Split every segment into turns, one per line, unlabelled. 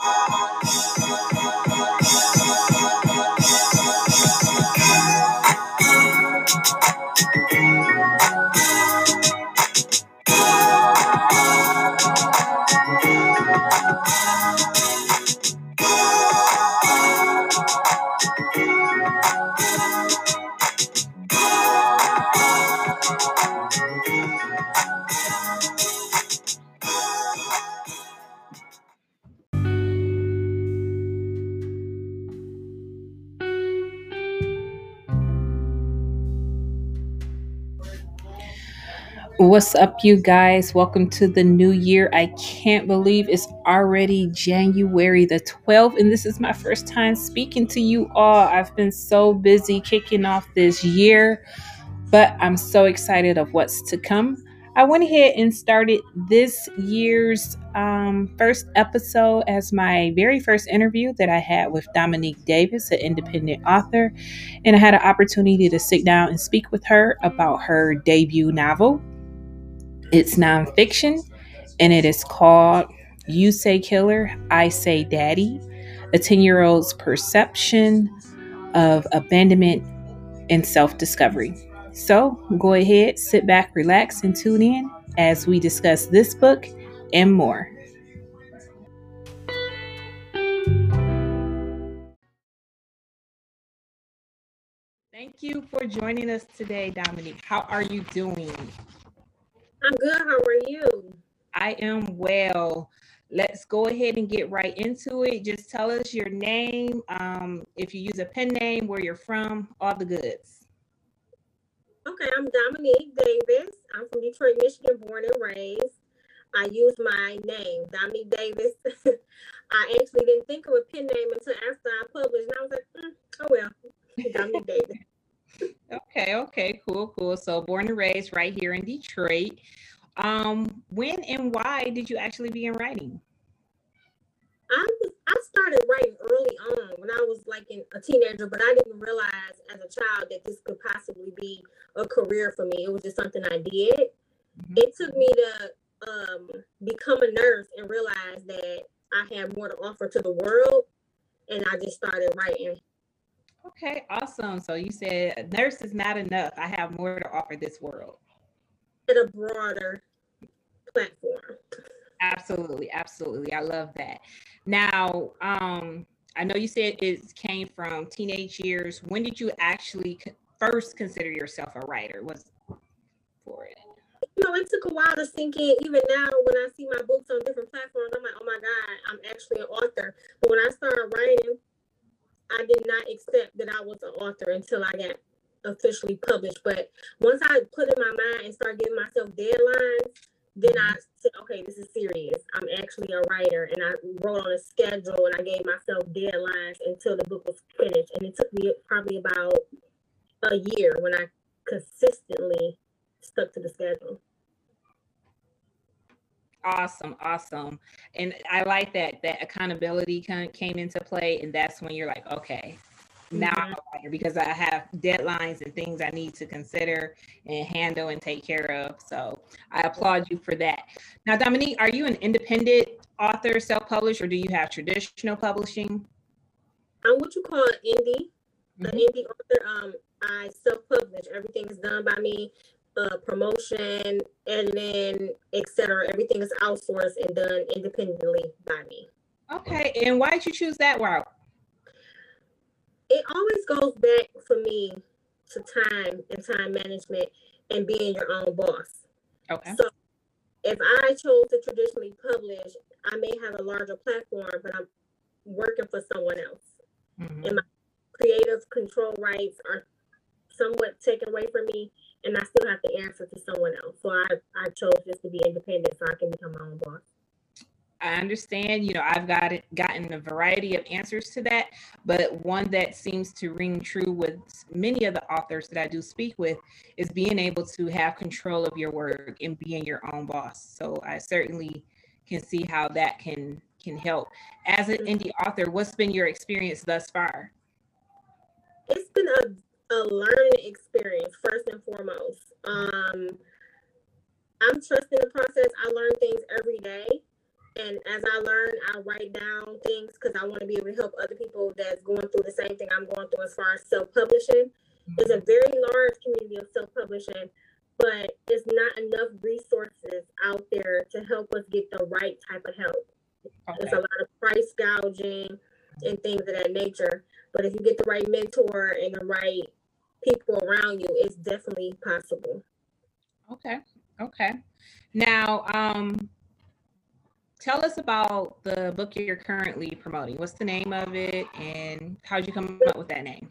Thank you. What's up, you guys? Welcome to the new year. I can't believe it's already January the 12th, and this is my first time speaking to you all. I've been so busy kicking off this year, but I'm so excited of what's to come. I went ahead and started this year's um, first episode as my very first interview that I had with Dominique Davis, an independent author. And I had an opportunity to sit down and speak with her about her debut novel, it's nonfiction and it is called You Say Killer, I Say Daddy, a 10 year old's perception of abandonment and self discovery. So go ahead, sit back, relax, and tune in as we discuss this book and more. Thank you for joining us today, Dominique. How are you doing?
I'm good. How are you?
I am well. Let's go ahead and get right into it. Just tell us your name, um, if you use a pen name, where you're from, all the goods.
Okay, I'm Dominique Davis. I'm from Detroit, Michigan, born and raised. I use my name, Dominique Davis. I actually didn't think of a pen name until after I published, and I was like, mm, oh well, Dominique Davis.
Okay, okay, cool, cool. So born and raised right here in Detroit. Um, when and why did you actually begin writing?
I I started writing early on when I was like in, a teenager, but I didn't realize as a child that this could possibly be a career for me. It was just something I did. Mm-hmm. It took me to um, become a nurse and realize that I had more to offer to the world, and I just started writing.
Okay, awesome. So you said nurse is not enough. I have more to offer this world.
At a broader platform.
Absolutely, absolutely. I love that. Now, um, I know you said it came from teenage years. When did you actually first consider yourself a writer? Was for it?
You know, it took a while to sink in. Even now, when I see my books on different platforms, I'm like, oh my God, I'm actually an author. But when I started writing, I did not accept that I was an author until I got officially published. But once I put in my mind and start giving myself deadlines, then I mm-hmm. said, okay, this is serious. I'm actually a writer. And I wrote on a schedule and I gave myself deadlines until the book was finished. And it took me probably about a year when I consistently stuck to the schedule.
Awesome, awesome. And I like that that accountability kind of came into play. And that's when you're like, okay, now mm-hmm. I'm a writer because I have deadlines and things I need to consider and handle and take care of. So I applaud you for that. Now, Dominique, are you an independent author, self-published, or do you have traditional publishing?
I'm what you call an indie, mm-hmm. an indie author. Um, I self-publish. Everything is done by me uh, promotion, editing, etc. Everything is outsourced and done independently by me.
Okay, and why did you choose that route?
It always goes back for me to time and time management and being your own boss.
Okay.
So if I chose to traditionally publish, I may have a larger platform, but I'm working for someone else. Mm-hmm. And my creative control rights are somewhat taken away from me and I still have to answer to someone else. So I, I chose just to be independent so I can become my own boss.
I understand, you know, I've got it, gotten a variety of answers to that, but one that seems to ring true with many of the authors that I do speak with is being able to have control of your work and being your own boss. So I certainly can see how that can can help. As an mm-hmm. indie author, what's been your experience thus far?
It's been a a learning experience first and foremost. Um, I'm trusting the process. I learn things every day. and as I learn, I write down things because I want to be able to help other people that's going through the same thing I'm going through as far as self-publishing. Mm-hmm. It's a very large community of self-publishing, but it's not enough resources out there to help us get the right type of help. Okay. There's a lot of price gouging and things of that nature. But if you get the right mentor and the right people around you, it's definitely possible.
Okay. Okay. Now, um, tell us about the book you're currently promoting. What's the name of it and how'd you come up with that name?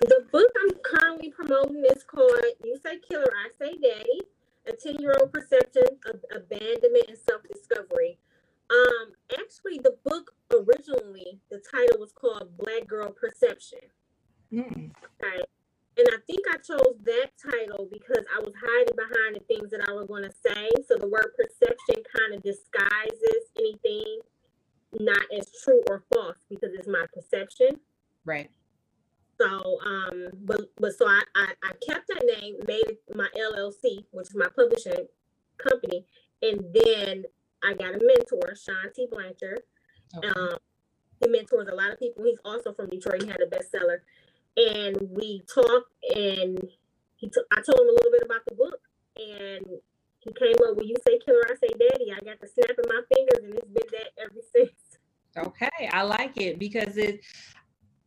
The book I'm currently promoting is called You Say Killer, I Say Daddy, a 10 year old perception of abandonment and self discovery. Um, actually, the book originally, the title was called Black Girl Perception. Mm. Okay. And I think I chose that title because I was hiding behind the things that I was going to say. So the word perception kind of disguises anything not as true or false because it's my perception.
Right.
So, um, but but so I, I, I kept that name, made it my LLC, which is my publishing company, and then I got a mentor, Sean T. Blanchard. Okay. Um, he mentors a lot of people. He's also from Detroit. He had a bestseller, and we talked. And he I told him a little bit about the book, and he came up when you say killer, I say daddy. I got to snapping my fingers, and it's been that ever since.
Okay, I like it because it.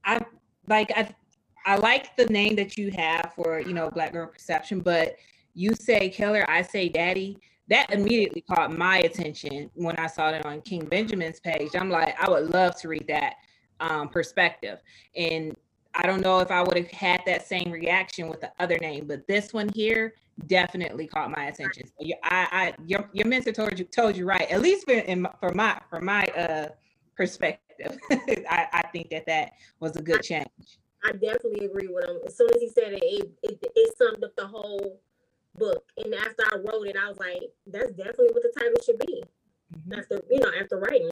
I like I. I like the name that you have for you know Black Girl Perception, but you say killer, I say daddy that immediately caught my attention when I saw it on King Benjamin's page. I'm like, I would love to read that um, perspective. And I don't know if I would have had that same reaction with the other name, but this one here definitely caught my attention. So you, I, I, your, your mentor told you told you right. At least for, in, for my for my uh, perspective, I, I think that that was a good change.
I definitely agree with him. As soon as he said it, it, it, it summed up the whole book. And after I wrote it, I was like, that's definitely what the title should be. Mm-hmm. After you know, after writing.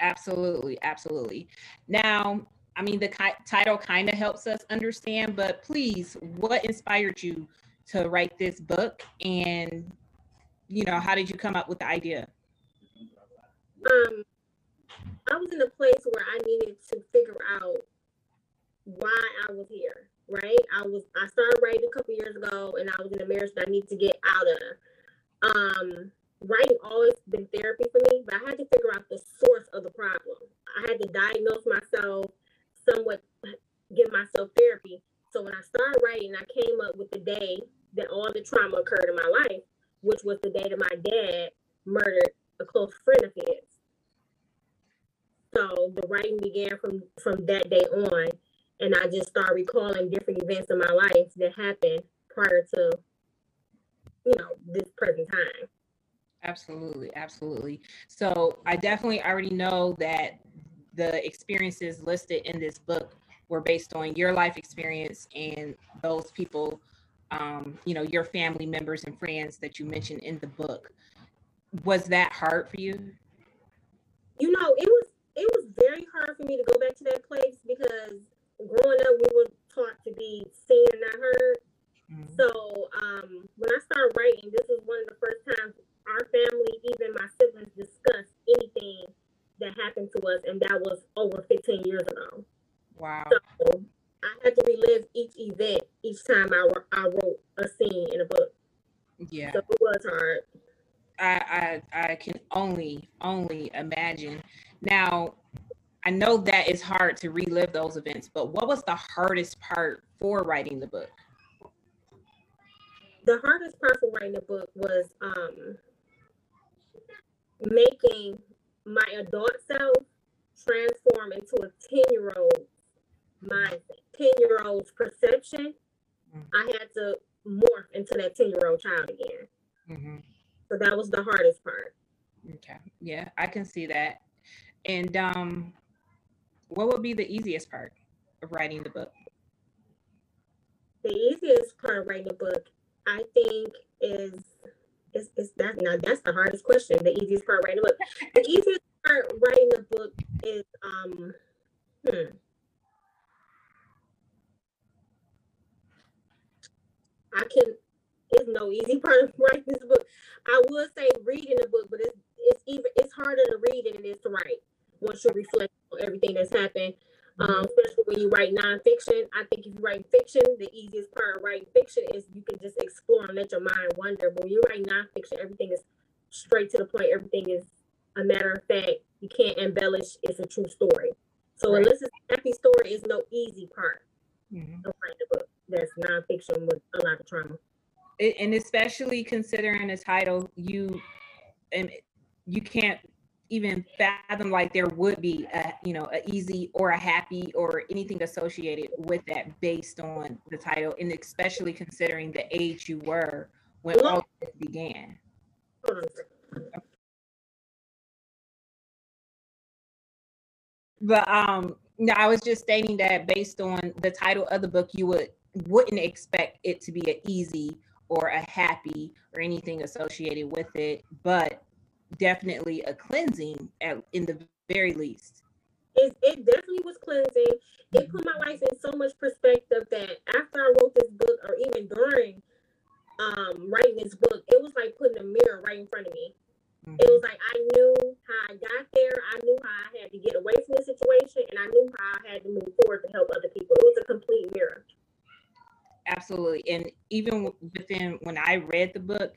Absolutely, absolutely. Now, I mean, the ki- title kind of helps us understand, but please, what inspired you to write this book, and you know, how did you come up with the idea?
Um, I was in a place where I needed to figure out why I was here right? I was I started writing a couple years ago, and I was in a marriage that I need to get out of. Um, writing always been therapy for me, but I had to figure out the source of the problem. I had to diagnose myself, somewhat give myself therapy. So when I started writing, I came up with the day that all the trauma occurred in my life, which was the day that my dad murdered a close friend of his. So the writing began from from that day on, and I just started recalling different events in my life that happened prior to, you know, this present time.
Absolutely, absolutely. So I definitely already know that the experiences listed in this book were based on your life experience and those people, um, you know, your family members and friends that you mentioned in the book. Was that hard for you?
You know, it was it was very hard for me to go back to that place because growing up, we were taught to be seen and not heard. Mm-hmm. So um, when I started writing, this was one of the first times our family, even my siblings, discussed anything that happened to us, and that was over 15 years ago.
Wow.
So I had to relive each event each time I, I wrote a scene in a book.
Yeah.
So it was hard.
I, I I can only only imagine. Now, I know that it's hard to relive those events, but what was the hardest part for writing the book?
The hardest part for writing the book was um, making my adult self transform into a 10 year old mindset, 10 year old's perception. Mm-hmm. I had to morph into that 10 year old child again. Mm-hmm. So that was the hardest part.
Okay. Yeah, I can see that. And um, what would be the easiest part of writing the book?
The easiest part of writing the book, I think, is is, is that now that's the hardest question. The easiest part writing the book. The easiest part writing the book is um hmm. I can it's no easy part of writing this book. I would say reading the book, but it's it's even it's harder to read than it is to write once you reflect on everything that's happened. Um, especially when you write nonfiction. I think if you write fiction, the easiest part of writing fiction is you can just explore and let your mind wander. But when you write nonfiction, everything is straight to the point. Everything is a matter of fact. You can't embellish. It's a true story. So right. unless it's a happy story, is no easy part mm-hmm. of writing a book that's nonfiction with a lot of trauma.
It, and especially considering the title, you and you can't even fathom like there would be a you know a easy or a happy or anything associated with that based on the title and especially considering the age you were when all this began. But um no i was just stating that based on the title of the book you would wouldn't expect it to be an easy or a happy or anything associated with it. But definitely a cleansing at, in the very least.
It, it definitely was cleansing. It put my life in so much perspective that after I wrote this book, or even during um, writing this book, it was like putting a mirror right in front of me. Mm-hmm. It was like I knew how I got there. I knew how I had to get away from the situation, and I knew how I had to move forward to help other people. It was a complete mirror.
Absolutely, and even within when I read the book,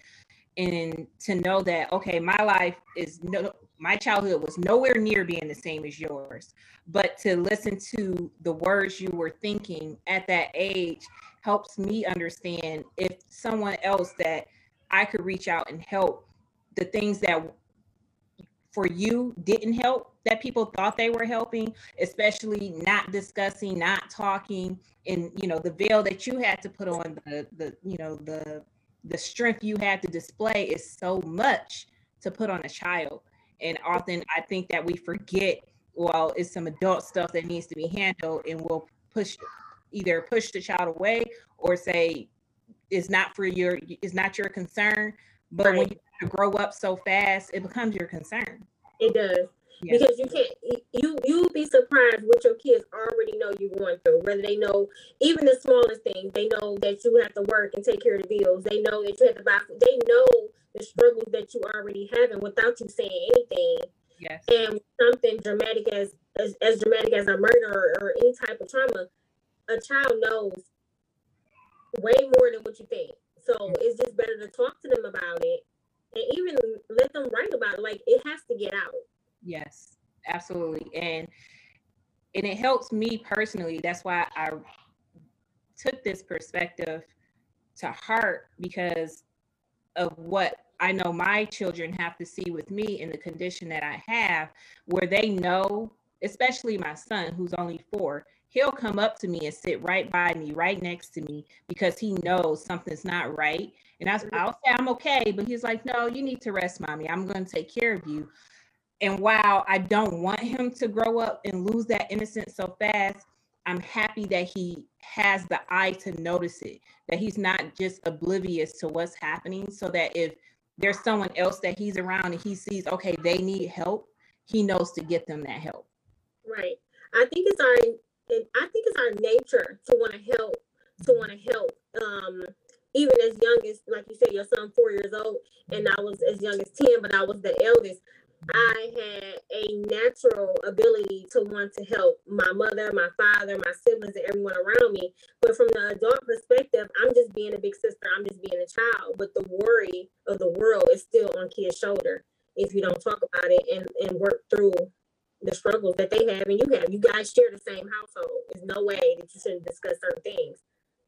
and to know that okay my life is no my childhood was nowhere near being the same as yours. But to listen to the words you were thinking at that age helps me understand if someone else that i could reach out and help the things that for you didn't help that people thought they were helping especially not discussing not talking and you know the veil that you had to put on the the you know the the strength you have to display is so much to put on a child. And often I think that we forget, well, it's some adult stuff that needs to be handled, and we'll push either push the child away or say it's not for your it's not your concern. But right. when you grow up so fast, it becomes your concern.
It does. Yes. Because you can't you you'll be surprised what your kids already know you're going through. Whether they know even the smallest thing they know that you have to work and take care of the bills. They know that you have to buy. food. They know the struggles that you already having without you saying anything. Yes. And something dramatic as as, as dramatic as a murder or, or any type of trauma, a child knows way more than what you think. So mm-hmm. it's just better to talk to them about it and even let them write about it. Like it has to get out.
Yes, absolutely. And and it helps me personally. That's why I took this perspective to heart because of what I know my children have to see with me in the condition that I have, where they know, especially my son who's only four, he'll come up to me and sit right by me, right next to me, because he knows something's not right. And I, I'll say I'm okay, but he's like, no, you need to rest, mommy. I'm going to take care of you. And while I don't want him to grow up and lose that innocence so fast, I'm happy that he has the eye to notice it, that he's not just oblivious to what's happening, so that if there's someone else that he's around and he sees, okay, they need help, he knows to get them that help.
Right. I think it's our I think it's our nature to want to help, to want to help. Um, even as young as like you said, your son four years old, and I was as young as 10, but I was the eldest. I had a natural ability to want to help my mother, my father, my siblings, and everyone around me. But from the adult perspective, I'm just being a big sister. I'm just being a child. But the worry of the world is still on kids' shoulder if you don't talk about it and, and work through the struggles that they have and you have. You guys share the same household. There's no way that you shouldn't discuss certain things.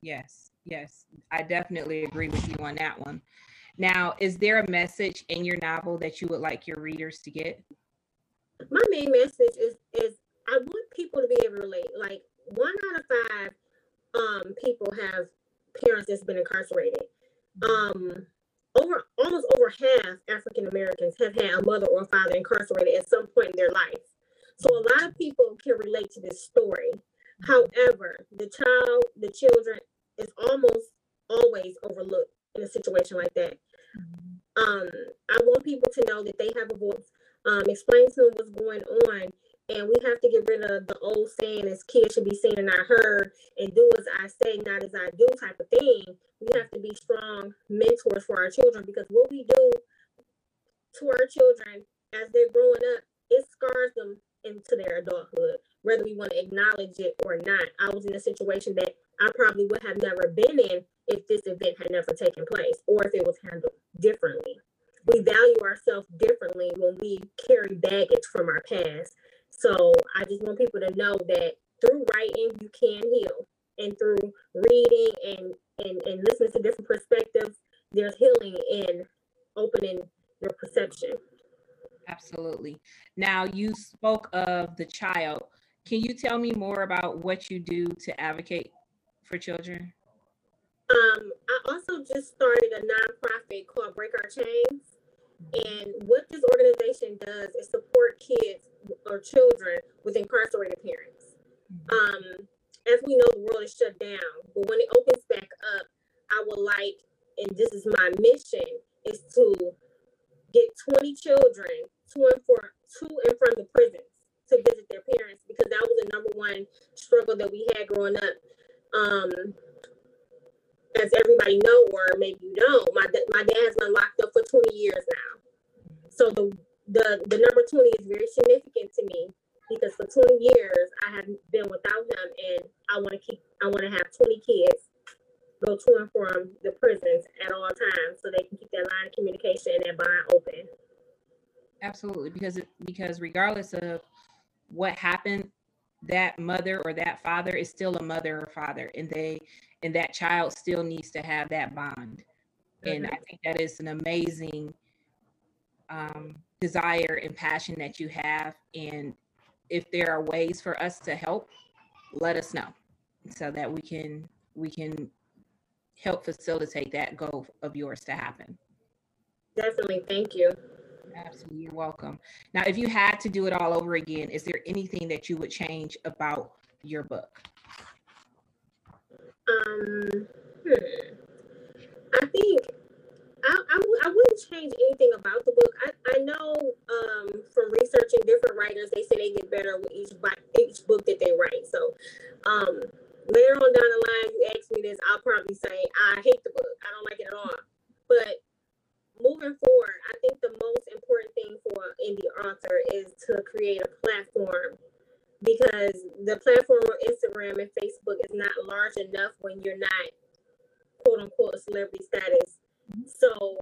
Yes, yes. I definitely agree with you on that one. Now, is there a message in your novel that you would like your readers to get?
My main message is is I want people to be able to relate. Like one out of five um, people have parents that's been incarcerated. Um, over almost over half African Americans have had a mother or a father incarcerated at some point in their life. So a lot of people can relate to this story. However, the child, the children is almost always overlooked in a situation like that. Um, I want people to know that they have a voice. Um, explain to them what's going on. And we have to get rid of the old saying as kids should be seen and not heard and do as I say, not as I do type of thing. We have to be strong mentors for our children because what we do to our children as they're growing up, it scars them into their adulthood, whether we want to acknowledge it or not. I was in a situation that I probably would have never been in if this event had never taken place or if it was handled differently. We value ourselves differently when we carry baggage from our past. So I just want people to know that through writing, you can heal. And through reading and, and, and listening to different perspectives, there's healing in opening your perception.
Absolutely. Now, you spoke of the child. Can you tell me more about what you do to advocate for children?
Just started a nonprofit called Break Our Chains. And what this organization does is support kids or children with incarcerated parents. Mm-hmm. Um, as we know, the world is shut down, but when it opens back up, I would like, and this is my mission, is to get 20 children to and for to and from the prisons to visit their parents because that was the number one struggle that we had growing up. Um, as everybody know, or maybe you don't, my my dad has been locked up for 20 years now. So the the the number 20 is very significant to me because for 20 years I have been without him, and I want to keep I want to have 20 kids go to and from the prisons at all times so they can keep that line of communication and that bond open.
Absolutely, because because regardless of what happened, that mother or that father is still a mother or father, and they and that child still needs to have that bond. Mm-hmm. And I think that is an amazing um, desire and passion that you have. And if there are ways for us to help, let us know so that we can we can help facilitate that goal of yours to happen.
Definitely, thank you.
Absolutely, you're welcome. Now, if you had to do it all over again, is there anything that you would change about your book?
Um, hmm. I think I, I, wouldn't change anything about the book. I, I know um, from researching different writers, they say they get better with each each book that they write. So um, later on down the line, you ask me this, I'll probably say I hate the book. I don't like it at all. But moving forward, I think the most important thing for indie author is to create a platform because the platform on Instagram and Facebook is not large enough when you're not quote unquote celebrity status. So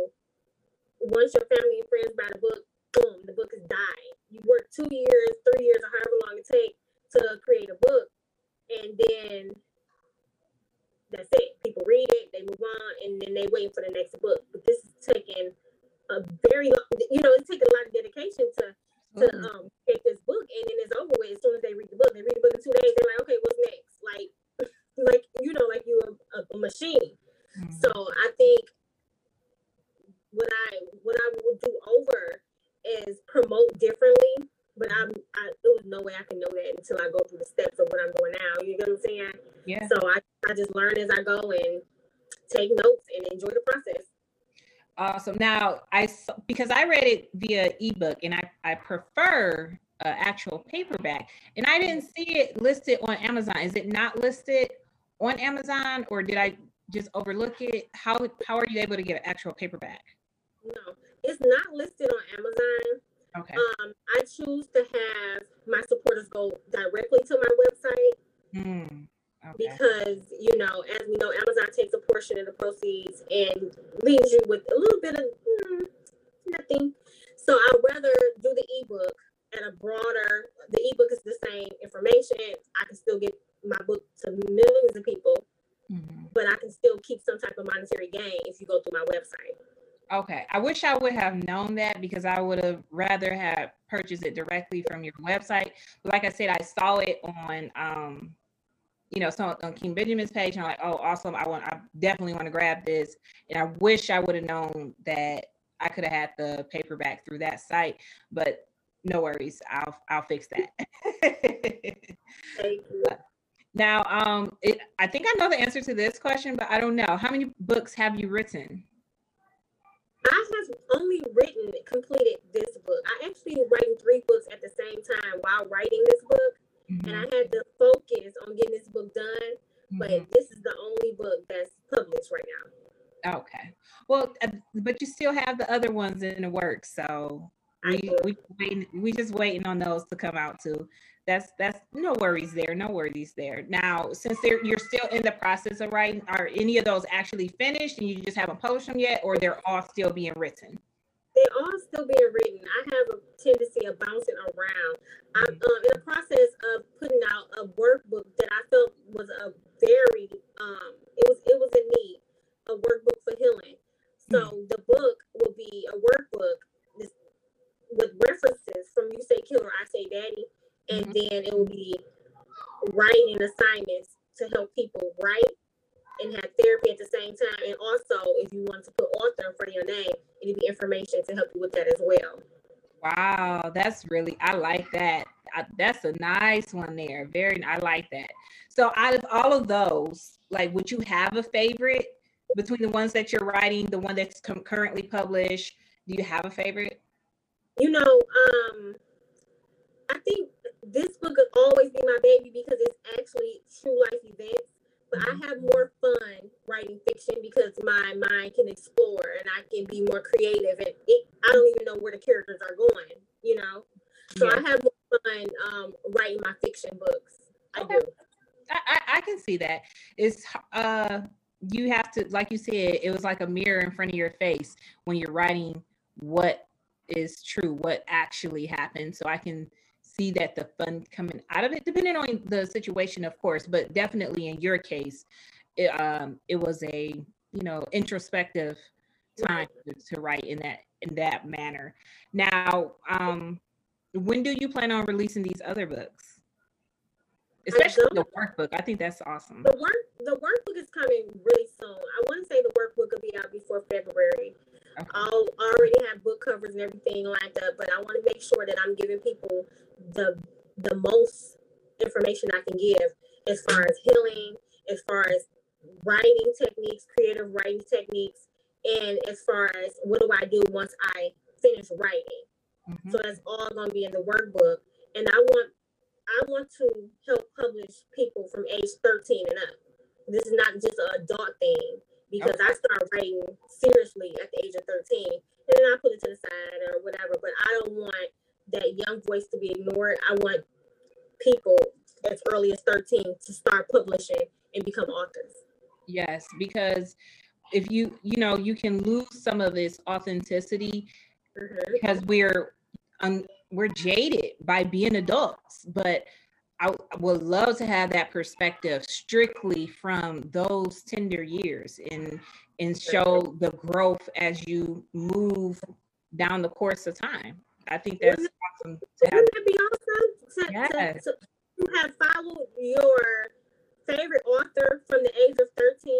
once your family and friends buy the book, boom, the book is dying. You work two years, three years, or however long it takes to create a book, and then that's it. People read it, they move on, and then they wait for the next book. But this is taking a very long, you know, it's taking a lot of dedication to to mm-hmm. um get this book, and then it's over with as soon as they read the book. They read the book in two days. They're like, okay, what's next? Like, like you know, like you a, a machine. Mm-hmm. So I think what I what I would do over is promote differently but I'm I there was no way I can know that until I go through the steps of what I'm doing now. You get what I'm saying? Yeah. So I, I just learn as I go and take notes and enjoy the process.
Awesome. Now I because I read it via ebook and I I prefer uh, actual paperback and I didn't see it listed on Amazon. Is it not listed on Amazon or did I just overlook it? How how are you able to get an actual paperback?
No, it's not listed on Amazon. Okay. Um, I choose to have my supporters go directly to my website. Mm, okay. Because, you know, as we know, Amazon takes a portion of the proceeds and leaves you with a little bit of mm, nothing. So I'd rather do the ebook at a broader, the ebook is the same information. I can still get my book to millions of people, mm-hmm. but I can still keep some type of monetary gain if you go through my website.
Okay. I wish I would have known that because I would have rather have purchased it directly from your website. But like I said, I saw it on um, you know, so on King Benjamin's page, and I'm like, oh, awesome. I want I definitely want to grab this. And I wish I would have known that I could have had the paperback through that site, but no worries. I'll I'll fix that. Thank you. Now, um, it, I think I know the answer to this question, but I don't know. How many books have you written?
I have only written, completed this book. I actually writing three books at the same time while writing this book. Mm-hmm. And I had to focus on getting this book done. Mm-hmm. But this is the only book that's published right now.
Okay. Well, but you still have the other ones in the works. So we we waiting, we just waiting on those to come out too. That's that's no worries there, no worries there. Now, since you're still in the process of writing, are any of those actually finished and you just haven't published them yet, or they're all still being written?
They're all still being written. I have a tendency of bouncing around. I'm mm-hmm. um, in the process of putting out a workbook that I felt was a very um, it was it was a need a workbook for healing. So mm-hmm. the book will be a workbook with references from you say killer, I say daddy, and mm-hmm. then it will be writing assignments to help people write and have therapy at the same time. And also, if you want to put author in front of your name, it'll be information to help you with that as well.
Wow, that's really I like that. I, that's a nice one there. Very, I like that. So, out of all of those, like, would you have a favorite between the ones that you're writing, the one that's com- currently published? Do you have a favorite?
You know, um, I think this book will always be my baby because it's actually true life events. But I have more fun writing fiction because my mind can explore and I can be more creative. And it, I don't even know where the characters are going, you know? So yeah. I have more fun um, writing my fiction books. I okay. do.
I, I can see that. It's uh you have to like you said, it was like a mirror in front of your face when you're writing what is true, what actually happened. So I can see that the fun coming out of it, depending on the situation, of course, but definitely in your case, it, um, it was a you know introspective time to, to write in that in that manner. Now, um, when do you plan on releasing these other books? Especially the workbook. I think that's awesome.
The work the workbook is coming really soon. I want to say the workbook will be out before February. I'll already have book covers and everything lined up, but I want to make sure that I'm giving people the the most information I can give as far as healing, as far as writing techniques, creative writing techniques, and as far as what do I do once I finish writing. Mm-hmm. So that's all going to be in the workbook, and I want I want to help publish people from age 13 and up. This is not just an adult thing because okay. I started writing seriously at the age of 13. And then I put it to the side or whatever. But I don't want that young voice to be ignored. I want people as early as 13 to start publishing and become authors.
Yes, because if you, you know, you can lose some of this authenticity mm-hmm. because we're um, we're jaded by being adults, but I would love to have that perspective strictly from those tender years and and show the growth as you move down the course of time. I think that's wouldn't, awesome. To
wouldn't that be awesome? To, yes. to, to have followed your favorite author from the age of 13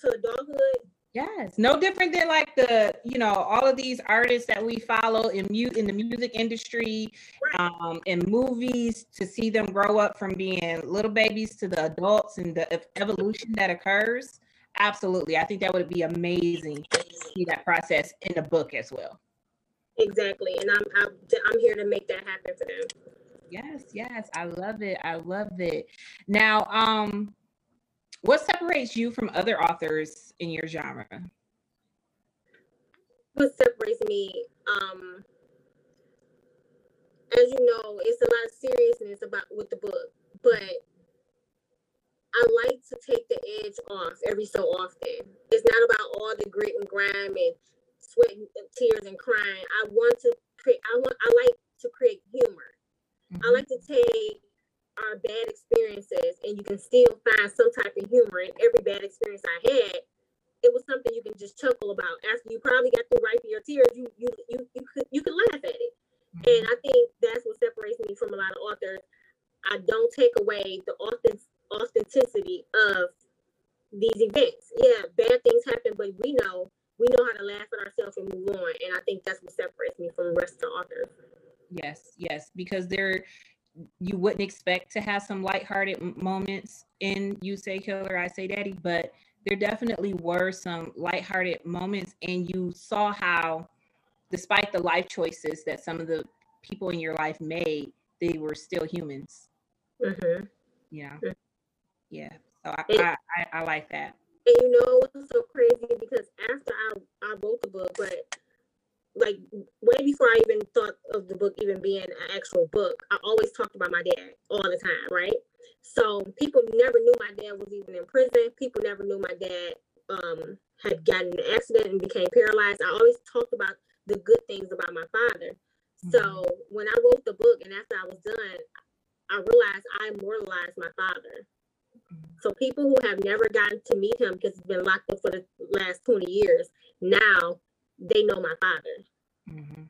to adulthood
Yes, no different than like the you know all of these artists that we follow in mute in the music industry, um, in movies to see them grow up from being little babies to the adults and the evolution that occurs. Absolutely, I think that would be amazing to see that process in a book as well.
Exactly, and I'm I'm, I'm here to make that happen for them.
Yes, yes, I love it. I love it. Now, um, what separates you from other authors in your genre?
What separates me, um, as you know, it's a lot of seriousness about with the book, but I like to take the edge off every so often. It's not about all the grit and grime and sweat and tears and crying. I want to create. I want. I like to create humor. Mm-hmm. I like to take bad experiences and you can still find some type of humor in every bad experience I had, it was something you can just chuckle about. After you probably got through wiping your tears, you you you you could you could laugh at it. Mm-hmm. And I think that's what separates me from a lot of authors. I don't take away the authentic authenticity of these events. Yeah, bad things happen, but we know we know how to laugh at ourselves and move on. And I think that's what separates me from the rest of the authors.
Yes, yes, because they're you wouldn't expect to have some lighthearted moments in You Say Killer, I Say Daddy, but there definitely were some lighthearted moments, and you saw how, despite the life choices that some of the people in your life made, they were still humans. Mm-hmm. Yeah, mm-hmm. yeah. So I, I, I, I like that.
And you know what's so crazy? Because after I, I wrote the book, but like way before I even thought of the book even being an actual book, I always talked about my dad all the time, right? So people never knew my dad was even in prison. People never knew my dad um, had gotten an accident and became paralyzed. I always talked about the good things about my father. Mm-hmm. So when I wrote the book and after I was done, I realized I immortalized my father. So people who have never gotten to meet him because he's been locked up for the last 20 years, now they know my father.
Mm-hmm.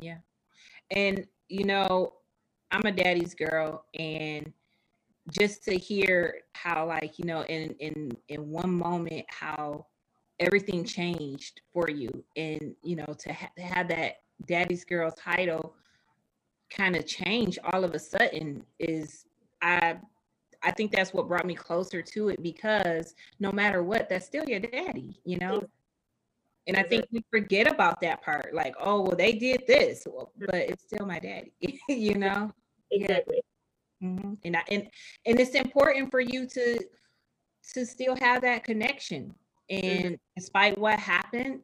Yeah. And, you know, I'm a daddy's girl and just to hear how like, you know, in in in one moment how everything changed for you and, you know, to, ha- to have that daddy's girl title kind of change all of a sudden is I I think that's what brought me closer to it because no matter what, that's still your daddy, you know? And I think we forget about that part. Like, oh, well, they did this, well, but it's still my daddy, you know?
Exactly.
Yeah. Mm-hmm. And I, and and it's important for you to to still have that connection. And mm-hmm. despite what happened,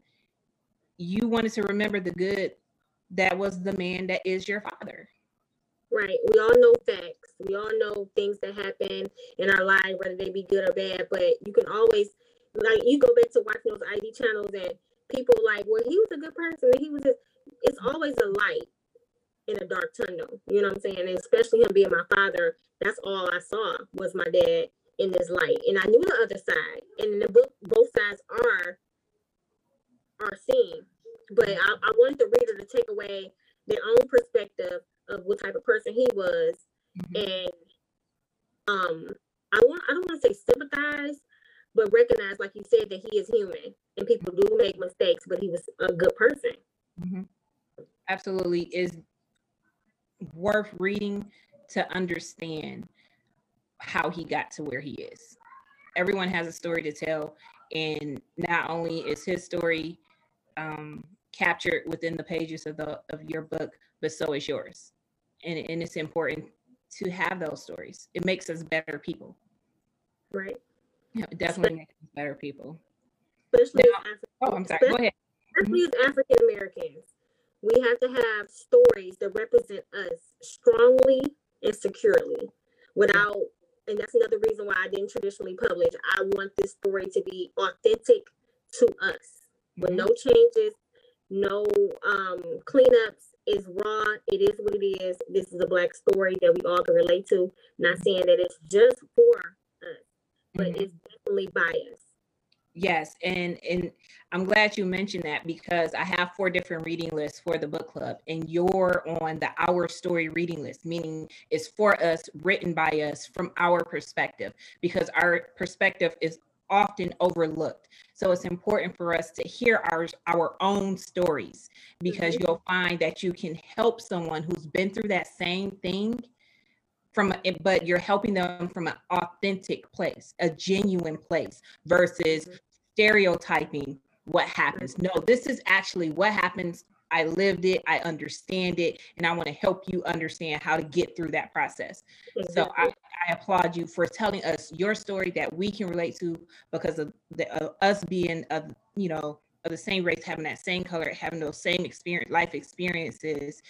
you wanted to remember the good that was the man that is your father.
Right. We all know facts. We all know things that happen in our lives, whether they be good or bad. But you can always, like, you go back to watching those ID channels and people like, well, he was a good person. He was. Just, it's always a light in a dark tunnel. You know what I'm saying? And especially him being my father. That's all I saw was my dad in this light, and I knew the other side. And in the book, both sides are are seen. But I, I wanted the reader to take away their own perspective of what type of person he was, mm-hmm. and um, I want I don't want to say sympathize, but recognize, like you said, that he is human and people do make mistakes, but he was a good person.
Mm-hmm. Absolutely, is worth reading to understand how he got to where he is. Everyone has a story to tell, and not only is his story um, captured within the pages of the of your book, but so is yours. And, and it's important to have those stories. It makes us better people.
Right.
Yeah, it definitely makes us better people.
Especially now, oh, I'm sorry. Go ahead. Especially mm-hmm. as African Americans, we have to have stories that represent us strongly and securely without and that's another reason why I didn't traditionally publish. I want this story to be authentic to us with mm-hmm. no changes, no um, cleanups. It's raw. It is what it is. This is a black story that we all can relate to. Not saying that it's just for us, but mm-hmm. it's definitely biased.
Yes, and and I'm glad you mentioned that because I have four different reading lists for the book club, and you're on the Our Story reading list, meaning it's for us, written by us from our perspective, because our perspective is often overlooked. So it's important for us to hear our our own stories because mm-hmm. you'll find that you can help someone who's been through that same thing from a, but you're helping them from an authentic place, a genuine place versus mm-hmm. Stereotyping what happens. No, this is actually what happens. I lived it, I understand it, and I want to help you understand how to get through that process. So I, I applaud you for telling us your story that we can relate to because of the, uh, us being of you know of the same race, having that same color, having those same experience, life experiences,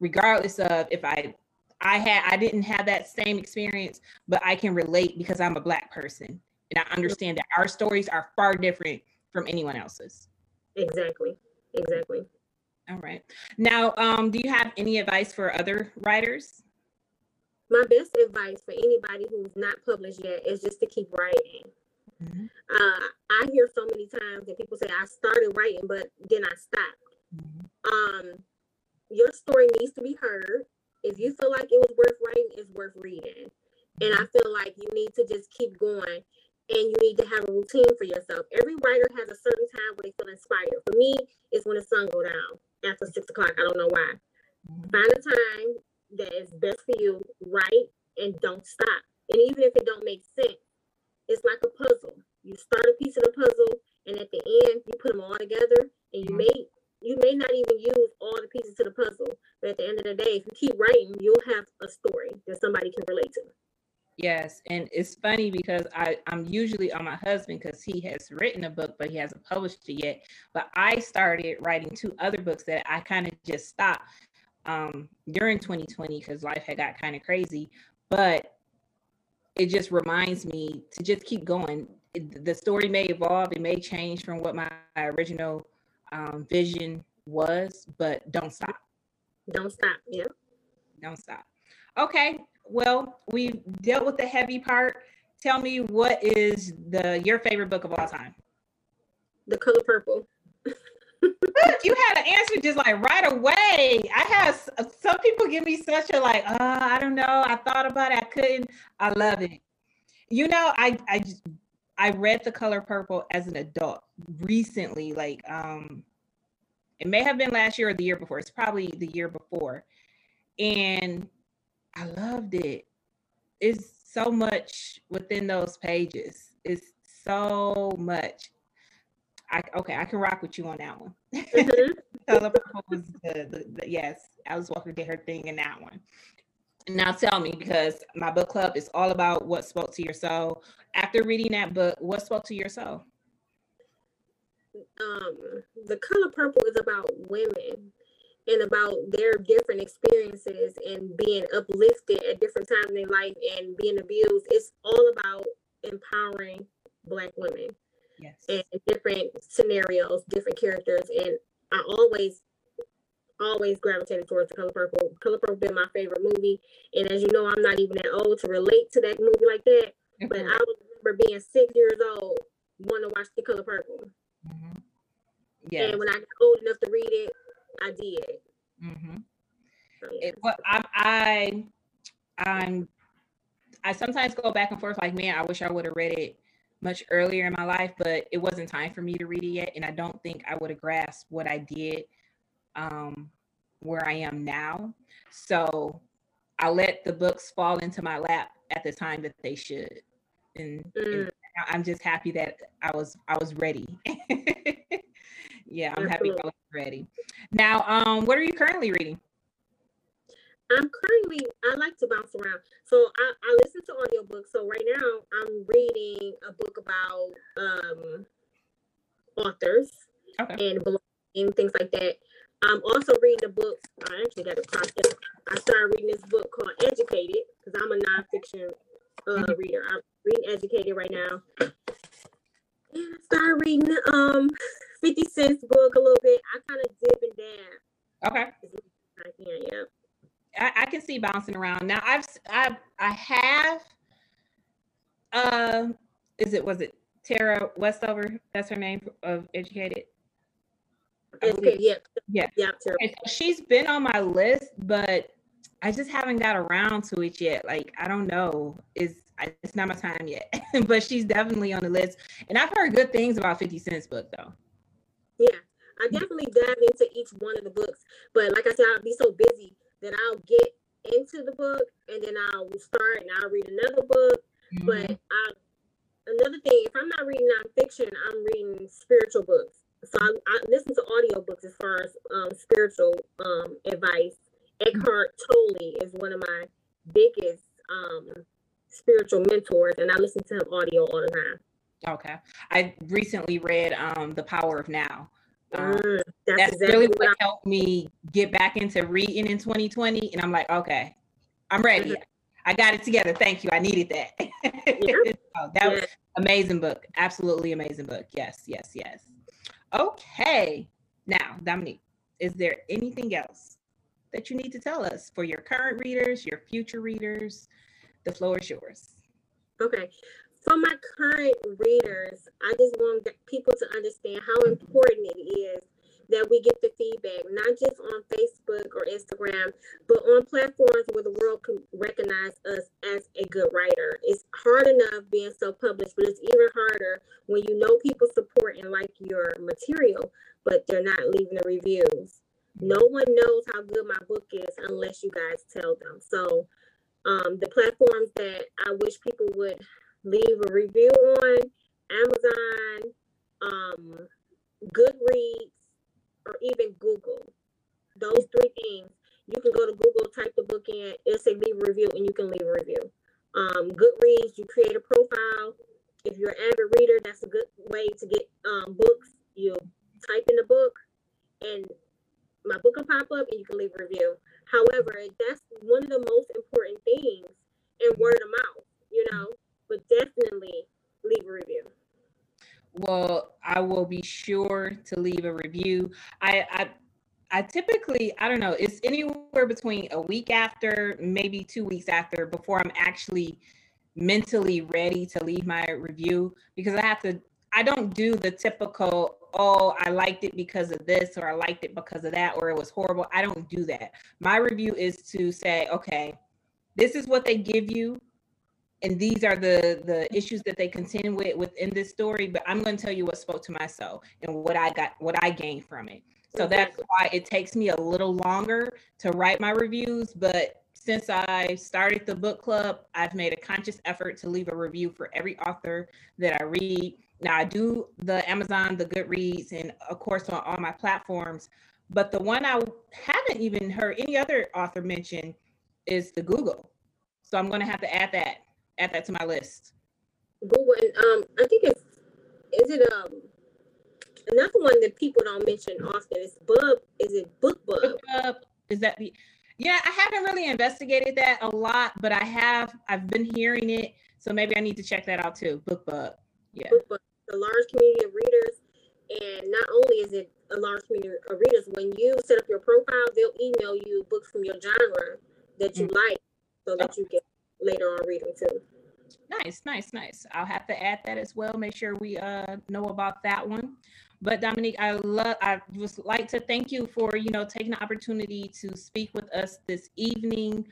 regardless of if I I had I didn't have that same experience, but I can relate because I'm a black person and I understand that our stories are far different from anyone else's.
Exactly. Exactly.
All right. Now, um, do you have any advice for other writers?
My best advice for anybody who's not published yet is just to keep writing. Mm-hmm. Uh, I hear so many times that people say I started writing, but then I stopped. Mm-hmm. Um, your story needs to be heard if you feel like it was worth writing, it's worth reading. And I feel like you need to just keep going and you need to have a routine for yourself. Every writer has a certain time when they feel inspired. For me, it's when the sun go down after six o'clock. I don't know why. Mm-hmm. Find a time that is best for you, write and don't stop. And even if it don't make sense, it's like a puzzle. You start a piece of the puzzle and at the end you put them all together and you mm-hmm. may you may not even use all the pieces to the puzzle, but at the end of the day, if you keep writing, you'll have a story that somebody can relate to.
Yes, and it's funny because I I'm usually on my husband because he has written a book, but he hasn't published it yet. But I started writing two other books that I kind of just stopped um, during 2020 because life had got kind of crazy. But it just reminds me to just keep going. It, the story may evolve, it may change from what my original um, vision was, but don't stop.
Don't stop. Yeah.
Don't stop. Okay. Well, we dealt with the heavy part. Tell me what is the your favorite book of all time?
The Color Purple.
you had an answer just like right away. I have some people give me such a like, uh, I don't know. I thought about it. I couldn't. I love it. You know, I I just I read The Color Purple as an adult recently. Like, um, it may have been last year or the year before. It's probably the year before, and I loved it. It's so much within those pages. It's so much. I okay, I can rock with you on that one. Mm-hmm. Color Purple was the, the, the, yes, Alice Walker did her thing in that one. Now tell me, because my book club is all about what spoke to your soul. After reading that book, what spoke to your soul?
Um, the color purple is about women and about their different experiences and being uplifted at different times in their life and being abused. It's all about empowering black women. Yes. And different scenarios, different characters. And I always always gravitated towards the color purple. Color purple been my favorite movie. And as you know, I'm not even that old to relate to that movie like that. Mm-hmm. But I remember being six years old, wanting to watch the color purple. Mm-hmm. Yeah. And when I got old enough to read it, I did. Mm-hmm.
So, yeah. it, well, I, I, I'm, I sometimes go back and forth like, man, I wish I would have read it much earlier in my life, but it wasn't time for me to read it yet. And I don't think I would have grasped what I did um, where I am now. So I let the books fall into my lap at the time that they should. And, mm. and I'm just happy that I was I was ready. yeah, I'm happy I was ready. Now, um, what are you currently reading?
I'm currently I like to bounce around. So I, I listen to audiobooks. So right now I'm reading a book about um authors okay. and and things like that. I'm also reading a book. I actually got a process. I started reading this book called Educated because I'm a nonfiction uh, mm-hmm. reader. I'm reading Educated right now. And I started reading um 50 Cent's book a little bit. I kind of dip and dab.
Okay. I yeah. I, I, can see bouncing around. Now I've I I have uh is it was it Tara Westover? That's her name of educated.
Okay, yeah.
Yeah. Yeah. Okay, so she's been on my list, but I just haven't got around to it yet. Like, I don't know. It's it's not my time yet. but she's definitely on the list. And I've heard good things about 50 Cent's book though.
Yeah. I definitely dive into each one of the books. But like I said, I'll be so busy that I'll get into the book and then I'll start and I'll read another book. Mm-hmm. But I, another thing, if I'm not reading nonfiction, I'm reading spiritual books. So I, I listen to audiobooks as far as um, spiritual um, advice. Eckhart Tolle is one of my biggest um, spiritual mentors, and I listen to him audio all the time.
Okay. I recently read um, The Power of Now. Um, mm, that's, that's exactly really what, what helped me get back into reading in 2020. And I'm like, okay, I'm ready. Mm-hmm. I got it together. Thank you. I needed that. Yeah. oh, that yeah. was amazing book. Absolutely amazing book. Yes, yes, yes. Okay. Now, Dominique, is there anything else that you need to tell us for your current readers, your future readers? The floor is yours.
Okay. For my current readers, I just want people to understand how important it is that we get the feedback, not just on Facebook or Instagram, but on platforms where the world can recognize us as a good writer. It's hard enough being self published, but it's even harder when you know people support and like your material, but they're not leaving the reviews. No one knows how good my book is unless you guys tell them. So, um, the platforms that I wish people would leave a review on Amazon, um, Goodreads, or even Google. Those three things. You can go to Google, type the book in, it'll say leave a review, and you can leave a review. Um, Goodreads, you create a profile. If you're an avid reader, that's a good way to get um, books. You type in the book, and my book will pop up, and you can leave a review. However, that's one of the most important things in word of mouth, you know. But definitely leave a review.
Well, I will be sure to leave a review. I, I I typically, I don't know, it's anywhere between a week after, maybe two weeks after, before I'm actually mentally ready to leave my review because I have to, I don't do the typical, oh, I liked it because of this or I liked it because of that or it was horrible. I don't do that. My review is to say, okay, this is what they give you and these are the the issues that they contend with within this story but i'm going to tell you what spoke to my soul and what i got what i gained from it so that's why it takes me a little longer to write my reviews. But since I started the book club, I've made a conscious effort to leave a review for every author that I read. Now I do the Amazon, the Goodreads, and of course on all my platforms. But the one I haven't even heard any other author mention is the Google. So I'm going to have to add that, add that to my list.
Google, and um, I think it's is it um another one that people don't mention often is Bub. Is it BookBub?
BookBub is that the? Yeah, I haven't really investigated that a lot, but I have. I've been hearing it, so maybe I need to check that out too. BookBub. Yeah.
BookBub, a large community of readers, and not only is it a large community of readers, when you set up your profile, they'll email you books from your genre that you mm-hmm. like, so that you can later on read them too.
Nice, nice, nice. I'll have to add that as well. Make sure we uh know about that one. But Dominique, I love I just like to thank you for, you know, taking the opportunity to speak with us this evening.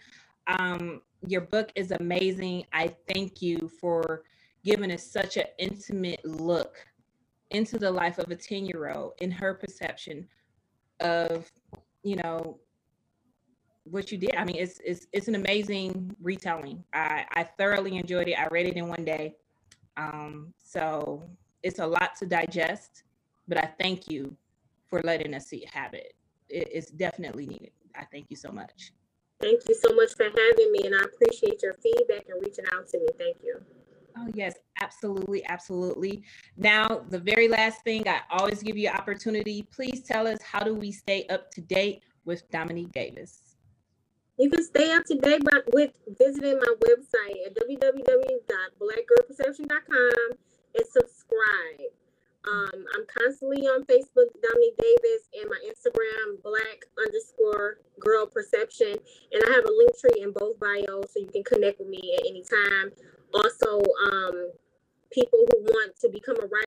Um, your book is amazing. I thank you for giving us such an intimate look into the life of a 10-year-old in her perception of, you know, what you did. I mean, it's it's it's an amazing retelling. I I thoroughly enjoyed it. I read it in one day. Um, so it's a lot to digest but I thank you for letting us see have it. it. It's definitely needed. I thank you so much.
Thank you so much for having me, and I appreciate your feedback and reaching out to me. Thank you.
Oh, yes, absolutely. Absolutely. Now, the very last thing I always give you opportunity. Please tell us how do we stay up to date with Dominique Davis?
You can stay up to date by, with visiting my website at www.blackgirlperception.com and subscribe. Um, I'm constantly on Facebook, Dominique Davis, and my Instagram, black underscore girl perception. And I have a link tree in both bios so you can connect with me at any time. Also, um, people who want to become a writer.